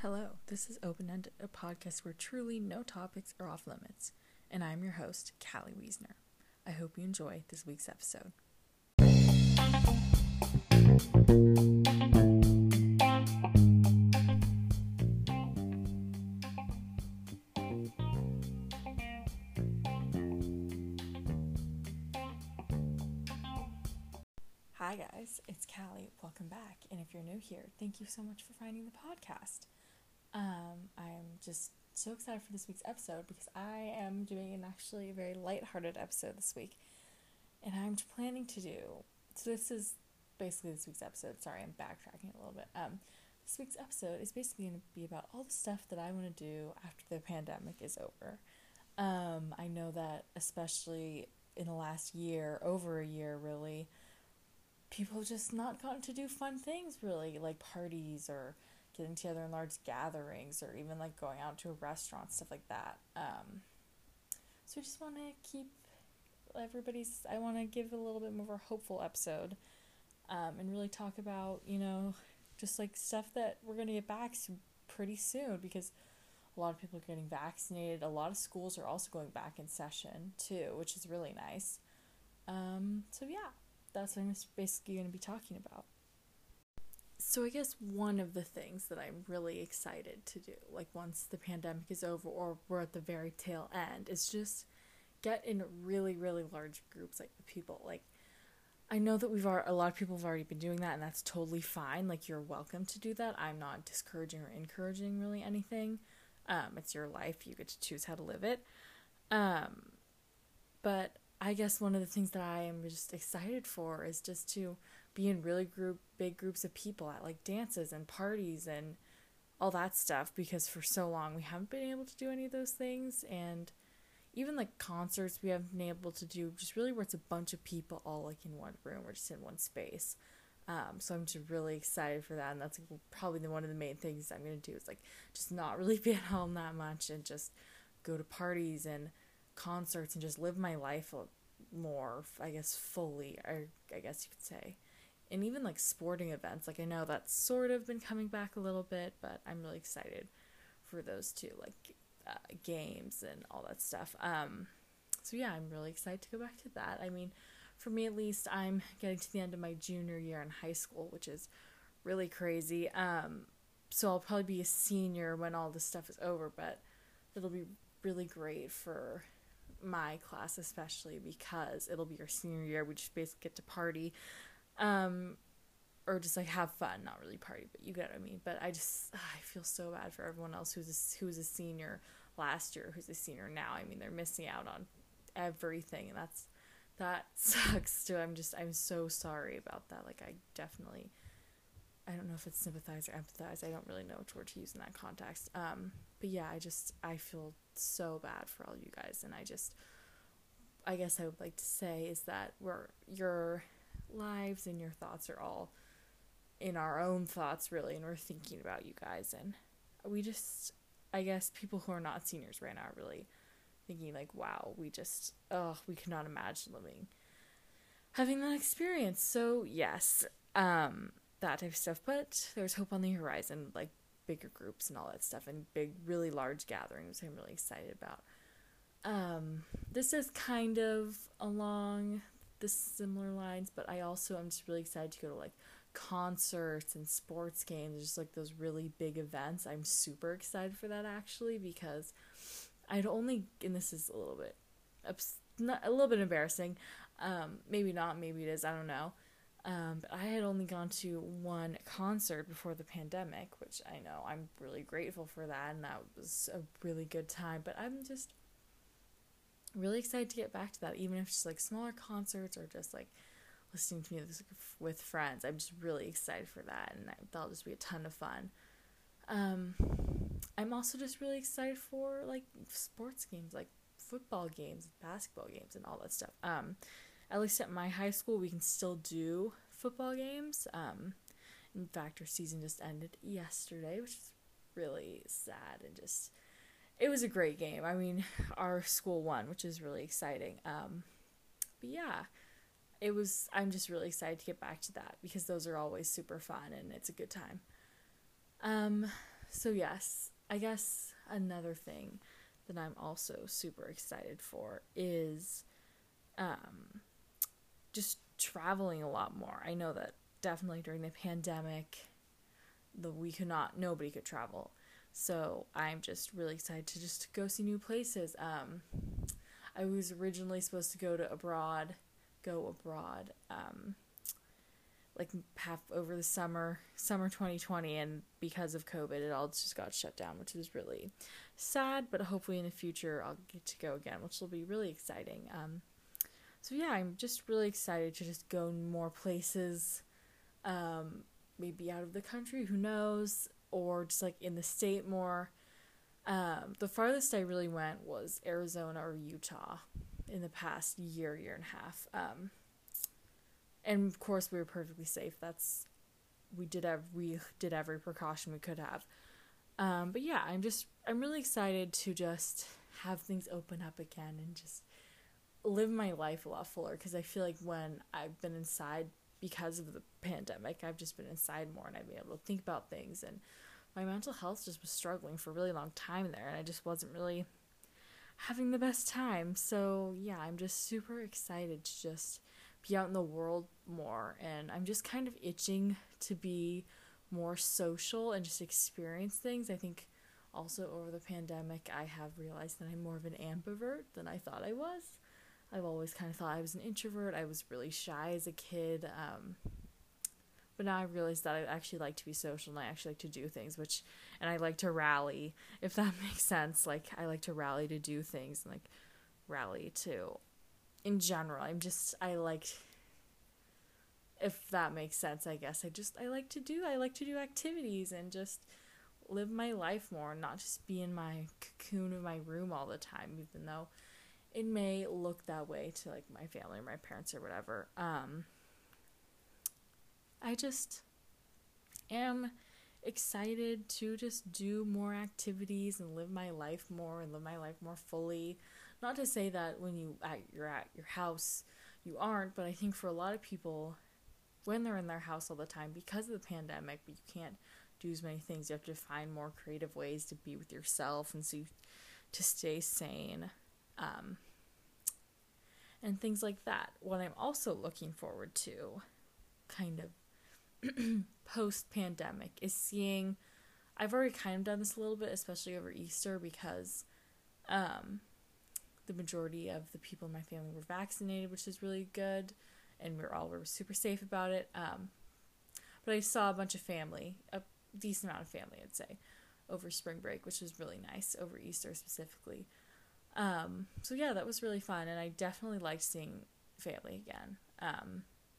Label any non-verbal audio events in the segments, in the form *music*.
Hello, this is Open Ended, a podcast where truly no topics are off limits, and I'm your host, Callie Wiesner. I hope you enjoy this week's episode. Hi, guys, it's Callie. Welcome back. And if you're new here, thank you so much for finding the podcast. Um, I'm just so excited for this week's episode because I am doing an actually very light-hearted episode this week. And I'm planning to do so this is basically this week's episode. Sorry, I'm backtracking a little bit. Um, this week's episode is basically going to be about all the stuff that I want to do after the pandemic is over. Um, I know that especially in the last year, over a year really, people just not gotten to do fun things really, like parties or getting together in large gatherings or even like going out to a restaurant, stuff like that. Um, so I just want to keep everybody's, I want to give a little bit more of a hopeful episode um, and really talk about, you know, just like stuff that we're going to get back pretty soon because a lot of people are getting vaccinated. A lot of schools are also going back in session too, which is really nice. Um, so, yeah, that's what I'm basically going to be talking about. So, I guess one of the things that I'm really excited to do, like once the pandemic is over or we're at the very tail end, is just get in really, really large groups like the people. Like, I know that we've already, a lot of people have already been doing that, and that's totally fine. Like, you're welcome to do that. I'm not discouraging or encouraging really anything. Um, it's your life. You get to choose how to live it. Um, but I guess one of the things that I am just excited for is just to be in really group big groups of people at like dances and parties and all that stuff because for so long we haven't been able to do any of those things. And even like concerts we haven't been able to do just really where it's a bunch of people all like in one room or just in one space. Um, so i'm just really excited for that. And that's like, probably the, one of the main things i'm going to do is like just not *laughs* really be at home that much and just go to parties and concerts and just live my life more i guess fully or i guess you could say and even like sporting events like i know that's sort of been coming back a little bit but i'm really excited for those two like uh, games and all that stuff. Um, so yeah, I'm really excited to go back to that. I mean, for me at least, I'm getting to the end of my junior year in high school, which is really crazy. Um, so I'll probably be a senior when all this stuff is over, but it'll be really great for my class, especially because it'll be our senior year. We just basically get to party. Um, or just like have fun, not really party, but you get what I mean. But I just I feel so bad for everyone else who's a, who's a senior last year, who's a senior now. I mean, they're missing out on everything, and that's that *laughs* sucks too. I'm just I'm so sorry about that. Like I definitely I don't know if it's sympathize or empathize. I don't really know which word to use in that context. Um, but yeah, I just I feel so bad for all you guys, and I just I guess I would like to say is that we're your lives and your thoughts are all in our own thoughts really and we're thinking about you guys. And we just i guess people who are not seniors right now are really thinking like wow we just oh we cannot imagine living having that experience. So yes um that type of stuff. But there's hope on the horizon like bigger groups and all that stuff and big really large gatherings i'm really excited about. Um this is kind of along the similar lines but i also am just really excited to go to like concerts and sports games, just like those really big events. I'm super excited for that actually because I'd only, and this is a little bit, not a little bit embarrassing. Um, maybe not, maybe it is. I don't know. Um, but I had only gone to one concert before the pandemic, which I know I'm really grateful for that, and that was a really good time. But I'm just really excited to get back to that, even if it's like smaller concerts or just like listening to music with friends. I'm just really excited for that, and that'll just be a ton of fun. Um, I'm also just really excited for like sports games, like football games, basketball games, and all that stuff. Um, at least at my high school, we can still do football games. Um, in fact, our season just ended yesterday, which is really sad and just it was a great game. I mean, *sighs* our school won, which is really exciting. Um, but yeah, it was I'm just really excited to get back to that because those are always super fun and it's a good time. Um so yes, I guess another thing that I'm also super excited for is um, just traveling a lot more. I know that definitely during the pandemic, the we could not nobody could travel. So I'm just really excited to just go see new places. Um, I was originally supposed to go to abroad, go abroad, um, like half over the summer, summer 2020, and because of COVID, it all just got shut down, which is really sad. But hopefully in the future, I'll get to go again, which will be really exciting. Um, so yeah, I'm just really excited to just go more places, um, maybe out of the country, who knows, or just like in the state more. Um, the farthest I really went was Arizona or Utah in the past year, year and a half. Um, and of course, we were perfectly safe. That's we did have we did every precaution we could have. Um, but yeah, I'm just I'm really excited to just have things open up again and just live my life a lot fuller because I feel like when I've been inside because of the pandemic, I've just been inside more and I've been able to think about things and my mental health just was struggling for a really long time there and I just wasn't really having the best time. So, yeah, I'm just super excited to just be out in the world more and I'm just kind of itching to be more social and just experience things. I think also over the pandemic I have realized that I'm more of an ambivert than I thought I was. I've always kind of thought I was an introvert. I was really shy as a kid. Um, but now I realize that I actually like to be social and I actually like to do things, which, and I like to rally, if that *laughs* makes sense. Like, I like to rally to do things and, like, rally to, in general. I'm just, I like, if that makes sense, I guess. I just, I like to do, I like to do activities and just live my life more, and not just be in my cocoon of my room all the time, even though it may look that way to like my family or my parents or whatever. Um, I just am excited to just do more activities and live my life more and live my life more fully. Not to say that when you at you're at your house you aren't, but I think for a lot of people when they're in their house all the time because of the pandemic, but you can't do as many things. You have to find more creative ways to be with yourself and so to stay sane. Um, and things like that. What I'm also looking forward to, kind of *clears throat* post pandemic, is seeing. I've already kind of done this a little bit, especially over Easter, because um, the majority of the people in my family were vaccinated, which is really good, and we are all we were super safe about it. Um, but I saw a bunch of family, a decent amount of family, I'd say, over spring break, which was really nice over Easter specifically. Um, so yeah, that was really fun, and I definitely liked seeing family again.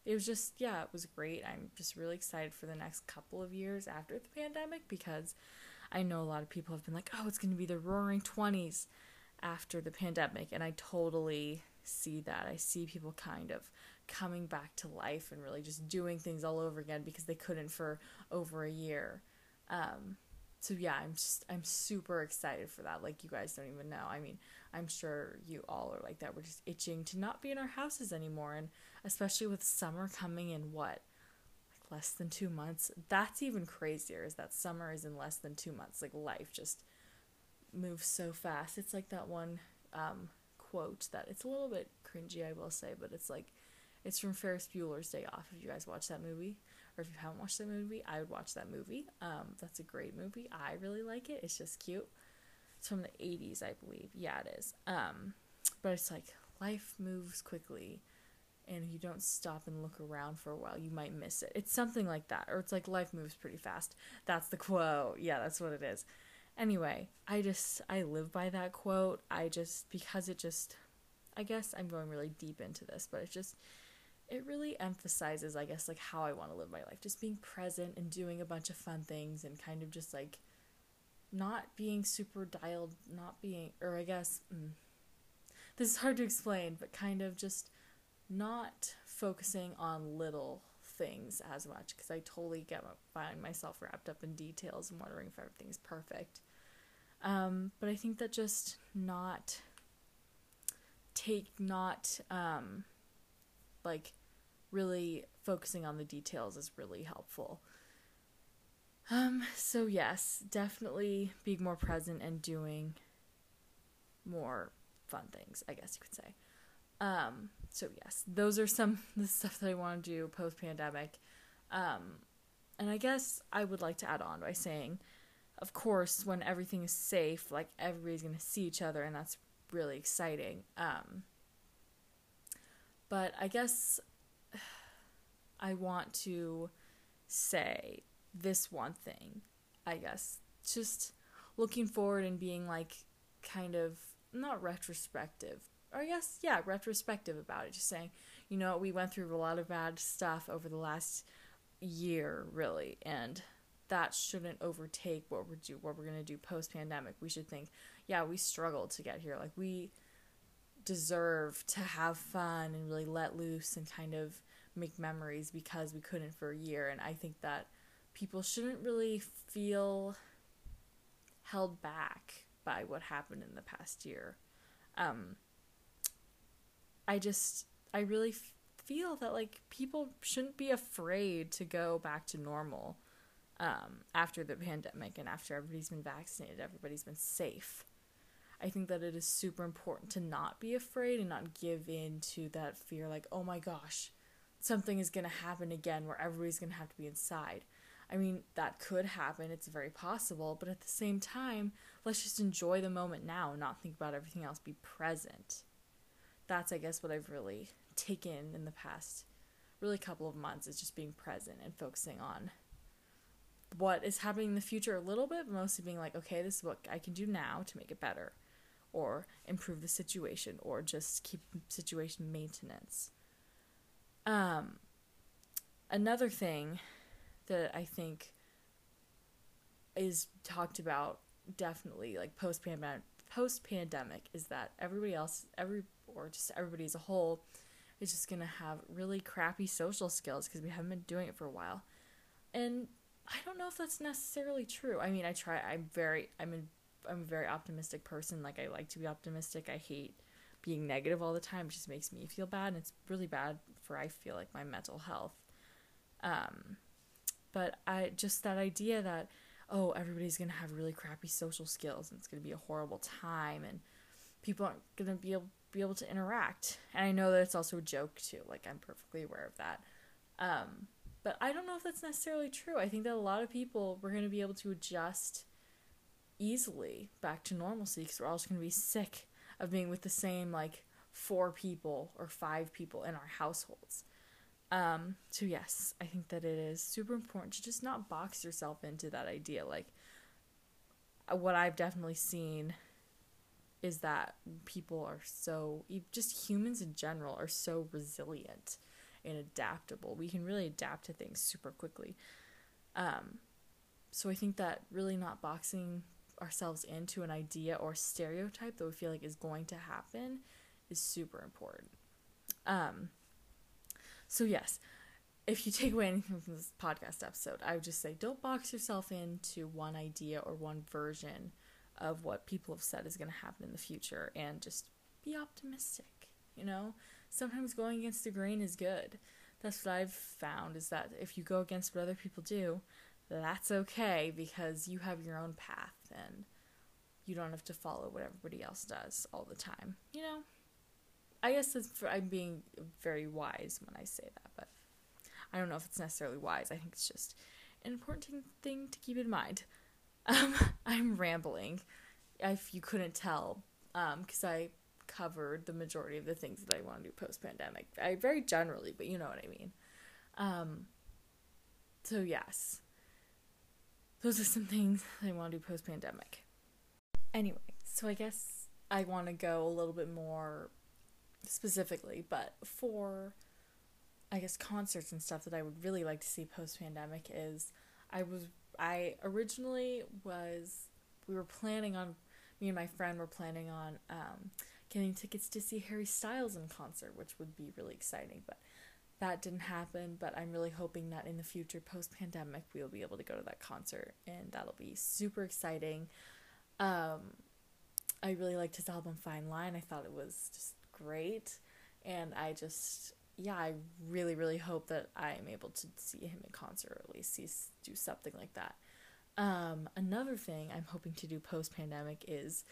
It was just yeah, it was great. I'm just really excited for the next couple of years after the pandemic because I know a lot of people have been like, oh, it's going to be the roaring 20s after the pandemic, and I totally see that. I see people kind of coming back to life and really just doing things all over again because they couldn't for over a year. Um, so yeah, I'm just I'm super excited for that. Like you guys don't even know. I mean, I'm sure you all are like that. We're just itching to not be in our houses anymore and especially with summer coming in what like less than 2 months. That's even crazier is that summer is in less than 2 months. Like life just moves so fast. It's like that one um, quote that it's a little bit cringy, I will say, but it's like it's from Ferris Bueller's Day Off. If you guys watch that movie, or if you haven't watched that movie, I would watch that movie. Um, that's a great movie. I really like it. It's just cute. It's from the 80s, I believe. Yeah, it is. Um, but it's like life moves quickly and if you don't stop and look around for a while, you might miss it. It's something like that. Or it's like life moves pretty fast. That's the quote. Yeah, that's what it is. Anyway, I just I live by that quote. I just because it just I guess I'm going really deep into this, but it just it really emphasizes, I guess, like how I want to live my life. Just being present and doing a bunch of fun things and kind of just like not being super dialed, not being, or I guess, mm, this is hard to explain, but kind of just not focusing on little things as much because I totally get find myself wrapped up in details and wondering if everything's perfect. Um, but I think that just not take not um, like really focusing on the details is really helpful. Um, so yes, definitely being more present and doing more fun things, I guess you could say. Um, so yes, those are some *laughs* the stuff that I want to do post pandemic. Um, and I guess I would like to add on by saying, of course, when everything is safe, like everybody's gonna see each other, and that's really exciting. Um, but I guess *sighs* I want to say this one thing, I guess. Just looking forward and being like kind of not retrospective, or I guess, yeah, retrospective about it. Just saying, you know, we went through a lot of bad stuff over the last year, really, and that shouldn't overtake what we're do what we're gonna do post pandemic. We should think, yeah, we struggled to get here. Like we deserve to have fun and really let loose and kind of make memories because we couldn't for a year. And I think that people shouldn't really feel held back by what happened in the past year. Um, I just, I really f- feel that like people shouldn't be afraid to go back to normal um, after the pandemic and after everybody's been vaccinated, everybody's been safe. I think that it is super important to not be afraid and not give in to that fear, like, oh my gosh, something is going to happen again where everybody's going to have to be inside. I mean, that could happen, it's very possible, but at the same time, let's just enjoy the moment now not think about everything else, be present. That's, I guess, what I've really taken in the past really couple of months is just being present and focusing on what is happening in the future a little bit, but mostly being like, okay, this is what I can do now to make it better, or improve the situation, or just keep situation maintenance. Um, another thing that I think is talked about definitely like post pandemic post pandemic is that everybody else every or just everybody as a whole is just gonna have really crappy social skills because we haven't been doing it for a while and I don't know if that's necessarily true. I mean, I try. I'm very. I'm a. I'm a very optimistic person. Like I like to be optimistic. I hate being negative all the time. It just makes me feel bad, and it's really bad for I feel like my mental health. Um, but I just that idea that oh everybody's gonna have really crappy social skills and it's gonna be a horrible time and people aren't gonna be able be able to interact. And I know that it's also a joke too. Like I'm perfectly aware of that. Um, but I don't know if that's necessarily true. I think that a lot of people we're to be able to adjust easily back to normalcy because we're all just to be sick of being with the same like four people or five people in our households. Um, so yes, I think that it is super important to just not box yourself into that idea. Like uh, what I've definitely seen is that people are so just humans in general are so resilient and adaptable. We can really adapt to things super quickly. Um, so I think that really not boxing ourselves into an idea or stereotype that we feel like is going to happen is super important. Um, so yes, if you take away anything from this podcast episode, I would just say don't box yourself into one idea or one version of what people have said is going to happen in the future and just be optimistic, you know? sometimes going against the grain is good. That's what I've found is that if you go against what other people do, that's okay because you have your own path and you don't have to follow what everybody else does all the time. You know? I guess for, I'm being very wise when I say that, but I don't know if it's necessarily wise. I think it's just an important thing to keep in mind. *laughs* Um, I'm rambling, if you couldn't tell, because um, I covered the majority of the things that I want to do post pandemic. I very generally, but you know what I mean. Um, so yes, those are some things *laughs* I want to do post pandemic. Anyway, so I guess I want to go a little bit more specifically, but for I guess concerts and stuff that I would really like to see post pandemic is I was I originally was we were planning on me and my friend were planning on um, getting tickets to see Harry Styles in concert, which would be really exciting. But that didn't happen. But I'm really hoping that in the future, post pandemic, we'll be able to go to that concert, and that'll be super exciting. Um, I really liked his album Fine Line. I thought it was just great, and I just yeah, I really really hope that I'm able to see him in concert or at least see do something like that. Um, another thing I'm hoping to do post pandemic is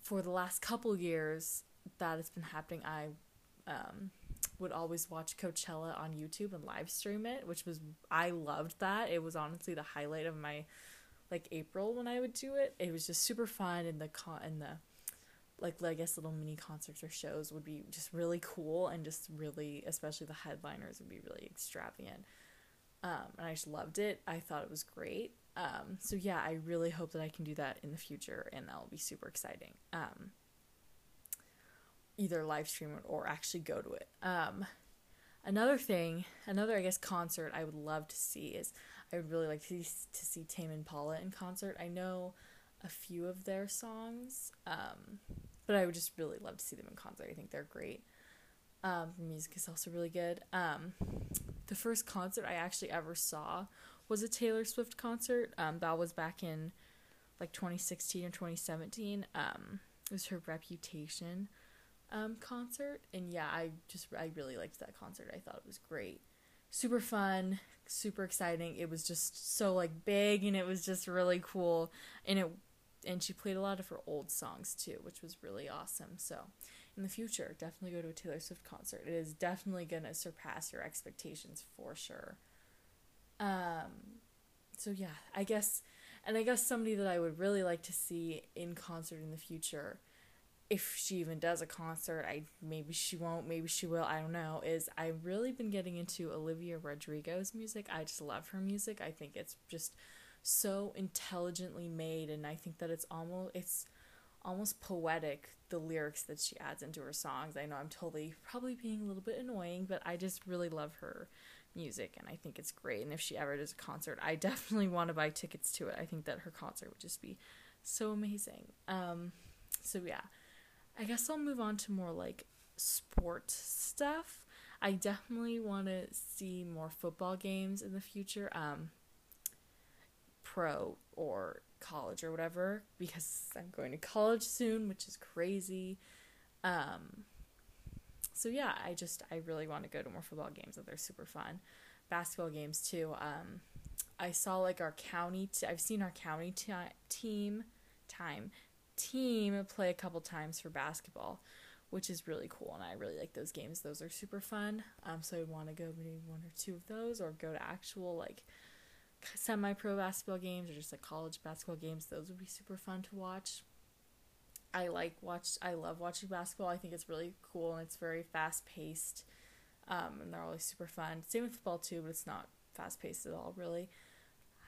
for the last couple years that it's been happening, I um, would always watch Coachella on YouTube and live stream it, which was I loved that. It was honestly the highlight of my like April when I would do it. It was just super fun and the con and the like I guess little mini concerts or shows would be just really cool and just really especially the headliners would be really extravagant. Um, and I just loved it. I thought it was great. Um, so yeah, I really hope that I can do that in the future and that will be super exciting. Um, either live stream it or actually go to it. Um, another thing, another I guess concert I would love to see is I would really like to see, to see Tame Impala in concert. I know a few of their songs, um, but I would just really love to see them in concert. I think they're great. Um, the music is also really good. Um, the first concert I actually ever saw was a Taylor Swift concert. Um, that was back in like 2016 or 2017. Um, it was her Reputation um, concert, and yeah, I just I really liked that concert. I thought it was great, super fun, super exciting. It was just so like big, and it was just really cool, and it and she played a lot of her old songs too, which was really awesome. So, in the future, definitely go to a Taylor Swift concert. It is definitely gonna surpass your expectations for sure. Um, so yeah, I guess, and I guess somebody that I would really like to see in concert in the future if she even does a concert, I maybe she won't, maybe she will, I don't know, is I've really been getting into Olivia Rodrigo's music. I just love her music. I think it's just so intelligently made and I think that it's almost it's almost poetic the lyrics that she adds into her songs. I know I'm totally probably being a little bit annoying, but I just really love her music and I think it's great and if she ever does a concert, I *laughs* definitely want to buy tickets to it. I think that her concert would just be so amazing. Um so yeah. I guess I'll move on to more like sport stuff. I definitely want to see more football games in the future, um, pro or college or whatever, because I'm going to college soon, which is crazy. Um, so yeah, I just I really want to go to more football games. That they're super fun. Basketball games too. Um, I saw like our county. I've seen our county t- team time team play a couple times for basketball, which is really cool. And I really like those games. Those are super fun. Um, so I want to go maybe one or two of those, or go to actual like semi-pro basketball games, or just like college basketball games. Those would be super fun to watch. I like watch. I love watching basketball. I think it's really cool and it's very fast paced. Um, and they're always super fun. Same with football too, but it's not fast paced at all, really.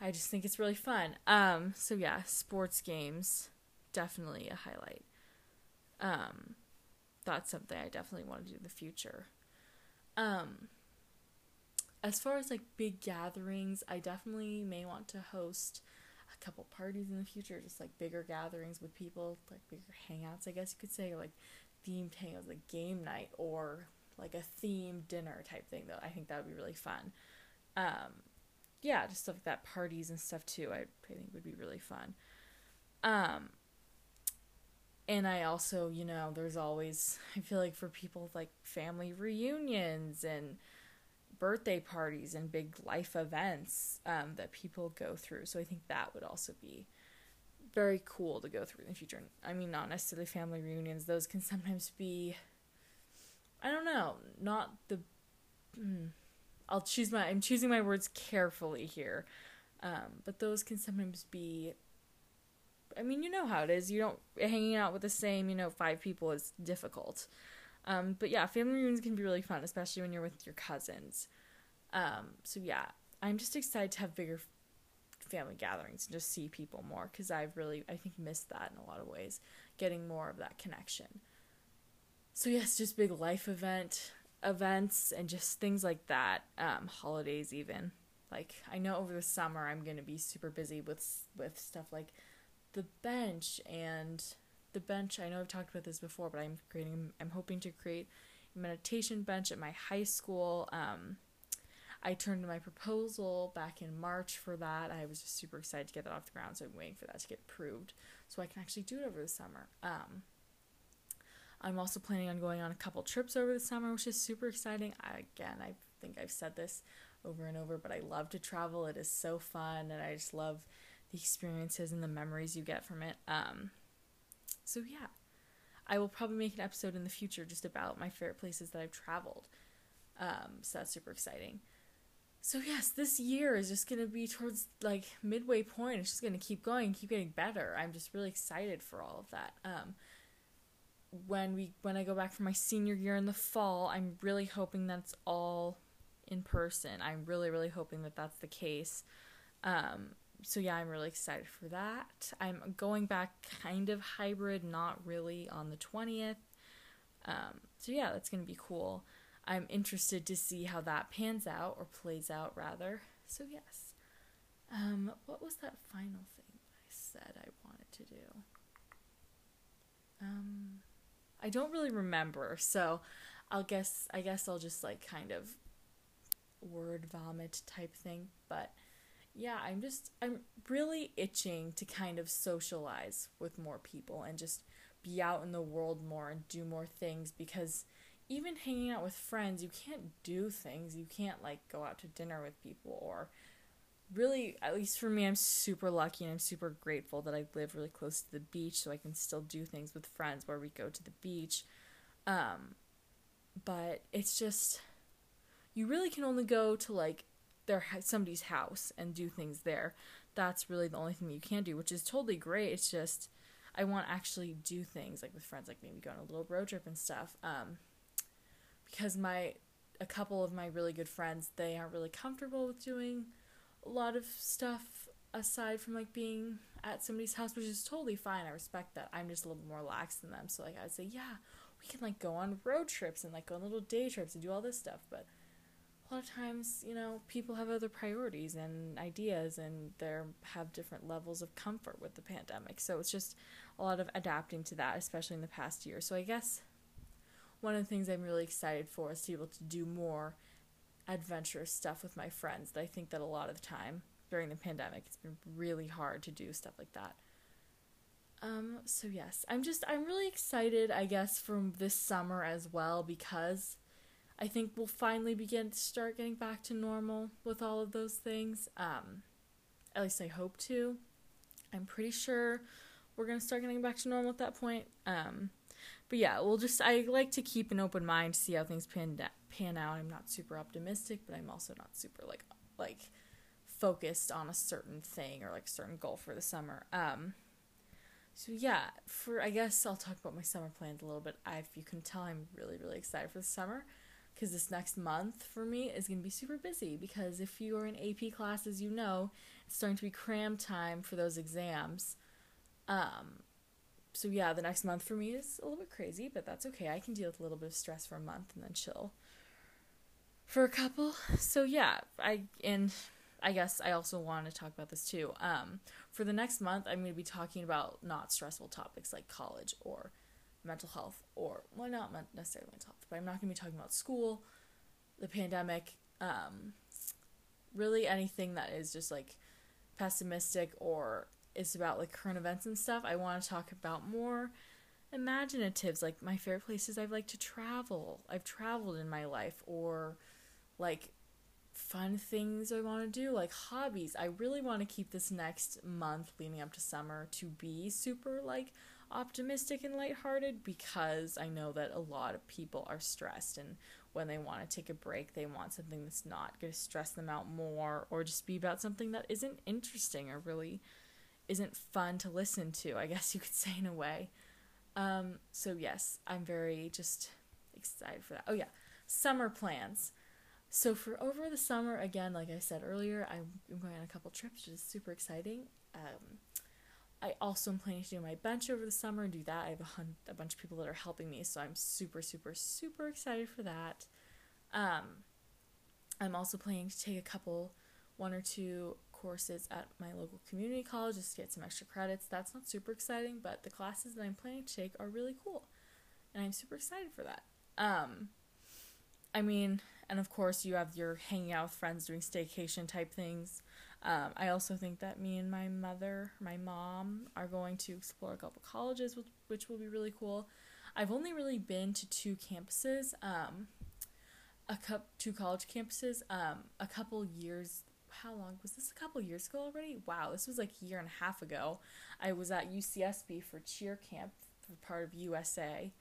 I just think it's really fun. Um, so yeah, sports games definitely a highlight. Um, that's something I definitely want to do in the future. Um, as far as like big gatherings, I definitely may want to host a couple parties in the future, just like bigger gatherings with people, like bigger hangouts, I guess you could say, or like themed hangouts, like game night or like a themed dinner type thing. Though I think that would be really fun. Um, yeah, just stuff like that, parties and stuff too. I, I think would be really fun. Um, and I also, you know, there's always, I feel like for people like family reunions and birthday parties and big life events um, that people go through. So I think that would also be very cool to go through in the future. I mean, not necessarily family reunions, those can sometimes be, I don't know, not the. Mm, I'll choose my, I'm choosing my words carefully here. Um, but those can sometimes be I mean, you know how it is. You don't hanging out with the same, you know, five people is difficult. Um, but yeah, family reunions can be really fun, especially when you're with your cousins. Um, so yeah, I'm just excited to have bigger family gatherings and just see people more because I've really, I think, missed that in a lot of ways, getting more of that connection. So yes, just big life event events and just things like that. Um, holidays even. Like I know over the summer I'm gonna be super busy with with stuff like the bench and the bench i know i've talked about this before but i'm creating i'm hoping to create a meditation bench at my high school. Um, i turned in my proposal back in march for that. I was just super excited to get that off the ground so i'm waiting for that to get approved so i can actually do it over the summer. Um, i'm also planning on going on a couple trips over the summer which is super exciting. I, again i think i've said this over and over but i love to travel. It is so fun and i just love the experiences and the memories you get from it. Um, so yeah, I will probably make an episode in the future just about my favorite places that I've traveled. Um, so that's super exciting. So yes, this year is just gonna be towards like midway point. It's just gonna keep going, keep getting better. I'm just really excited for all of that. Um, when we when I go back for my senior year in the fall, I'm really hoping that's all in person. I'm really really hoping that that's the case. Um, so yeah, I'm really excited for that. I'm going back kind of hybrid, not really on the 20th. Um, so yeah, that's gonna be cool. I'm interested to see how that pans out or plays out rather. So yes. Um, what was that final thing I said I wanted to do? Um, I don't really remember, so I'll guess I guess I'll just like kind of word vomit type thing, but yeah, I'm just I'm really itching to kind of socialize with more people and just be out in the world more and do more things because even hanging out with friends, you can't do things. You can't like go out to dinner with people or really at least for me I'm super lucky and I'm super grateful that I live really close to the beach so I can still do things with friends where we go to the beach. Um but it's just you really can only go to like their somebody's house and do things there. That's really the only thing you can do, which is totally great. It's just I want to actually do things like with friends, like maybe go on a little road trip and stuff. Um, because my a couple of my really good friends they aren't really comfortable with doing a lot of stuff aside from like being at somebody's house, which is totally fine. I respect that. I'm just a little more lax than them. So like I'd say, yeah, we can like go on road trips and like go on little day trips and do all this stuff, but a lot of times, you know, people have other priorities and ideas and they have different levels of comfort with the pandemic. So it's just a lot of adapting to that, especially in the past year. So I guess one of the things I'm really excited for is to be able to do more adventurous stuff with my friends. I think that a lot of the time during the pandemic, it's been really hard to do stuff like that. Um, so yes, I'm just I'm really excited, I guess, from this summer as well because I think we'll finally begin to start getting back to normal with all of those things. Um, at least I hope to. I'm pretty sure we're gonna start getting back to normal at that point. Um, but yeah, we'll just I like to keep an open mind to see how things pan pan out. I'm not super optimistic, but I'm also not super like like focused on a certain thing or like a certain goal for the summer. Um, so yeah, for I guess I'll talk about my summer plans a little bit. I, if you can tell, I'm really really excited for the summer because this next month for me is going to be super busy because if you are in AP classes, you know it's starting to be cram time for those exams. Um, so yeah, the next month for me is a little bit crazy, but that's okay. I can deal with a little bit of stress for a month and then chill for a couple. So yeah, I and I guess I also want to talk about this too. Um, for the next month, I'm going to be talking about not stressful topics like college or mental health, or well, not necessarily mental health, but I'm not going to be talking about school, the pandemic, um, really anything that is just like pessimistic or is about like current events and stuff. I want to talk about more imaginatives, like my favorite places I've liked to travel. I've traveled in my life, or like fun things I want to do, like hobbies. I really want to keep this next month leading up to summer to be super like optimistic and lighthearted because I know that a lot of people are stressed and when they want to take a break, they want something that's not going to stress them out more or just be about something that isn't interesting or really isn't fun to listen to, I guess you could *laughs* say in a way. Um, so yes, I'm very just excited for that. Oh yeah, summer plans. So for over the summer, again, like I said earlier, I'm going on a couple trips, which is super exciting. Um, I also am planning to do my bench over the summer and do that. I have a, hun- a bunch of people that are helping me, so I'm super, super, super excited for that. Um, I'm also planning to take a couple, one or two courses at my local community college just to get some extra credits. That's not super exciting, but the classes that I'm planning to take are really cool. And I'm super excited for that. Um, I mean, and of course, you have your hanging out with friends doing staycation type things. Um, I also think that me and my mother, my mom, are going to explore a couple colleges, which, which will be really cool. I've only really been to two campuses, um, a couple two college campuses. Um, a couple years how long was this? A couple years ago already? Wow, this was like a year and a half ago. I was at UCSB for cheer camp for part of USA,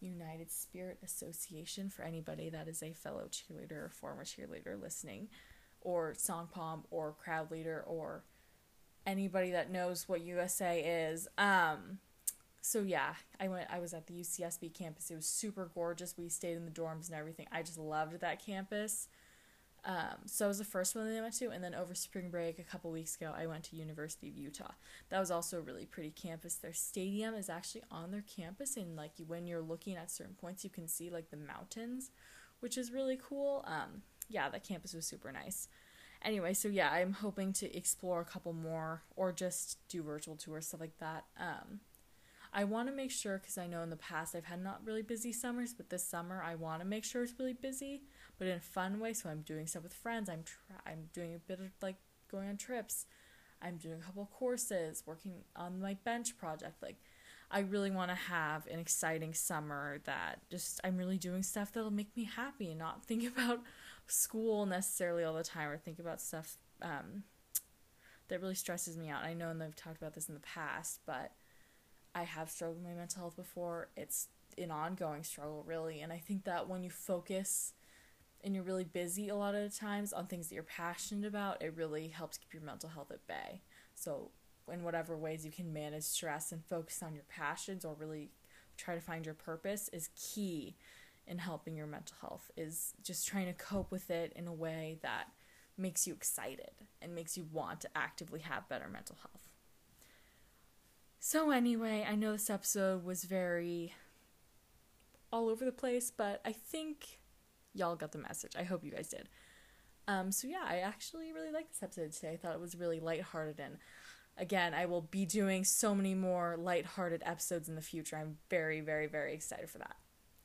United Spirit Association, for anybody that is a fellow cheerleader or former cheerleader listening, or song pom or crowd leader or anybody that knows what USA is. Um, so yeah, I went. I was at the UCSB campus. It was super gorgeous. We stayed in the dorms and everything. I just loved that campus. Um, so I was the first one that I went to, and then over spring break a couple weeks ago, I went to University of Utah. That was also a really pretty campus. Their stadium is actually on their campus, and like when you're looking at certain points, you can see like the mountains, which is really cool. Um, yeah, that campus was super nice. Anyway, so yeah, I'm hoping to explore a couple more or just do virtual tours, stuff like that. Um, I want to make sure because I know in the past I've had not really busy summers, but this summer I want to make sure it's really busy, but in a fun way. So I'm doing stuff with friends. I'm try- I'm doing a bit of like going on trips. I'm doing a couple courses, working on my bench project. Like I really want to have an exciting summer that just I'm really doing stuff that'll make me happy and not think *laughs* about school necessarily all the time or think about stuff um, that really stresses me out. I know and I've talked about this in the past, but I have struggled with my mental health before. It's an ongoing struggle, really. And I think that when you focus and you're really busy a lot of the times on things that you're passionate about, it really helps keep your mental health at bay. So, in whatever ways you can manage stress and focus on your passions or really try to find your purpose is key in helping your mental health is just trying to cope with it in a way that makes you excited and makes you want to actively have better mental health. So, anyway, I know this episode was very all over the place, but I think y'all got the message. I hope you guys did. Um, so, yeah, I actually really liked this episode today. I thought it was really lighthearted, and again, I will be doing so many more lighthearted episodes in the future. I'm very, very, very excited for that.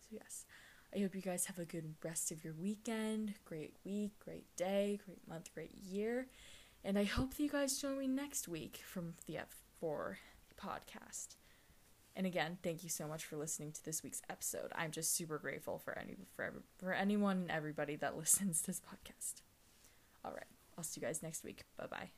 So, yes, I hope you guys have a good rest of your weekend, great week, great day, great month, great year. And I hope that you guys join me next week from the F4 podcast. And again, thank you so much for listening to this week's episode. I'm just super grateful for any for for anyone and everybody that *laughs* listens to this podcast. All right, I'll see you guys next week. Bye bye.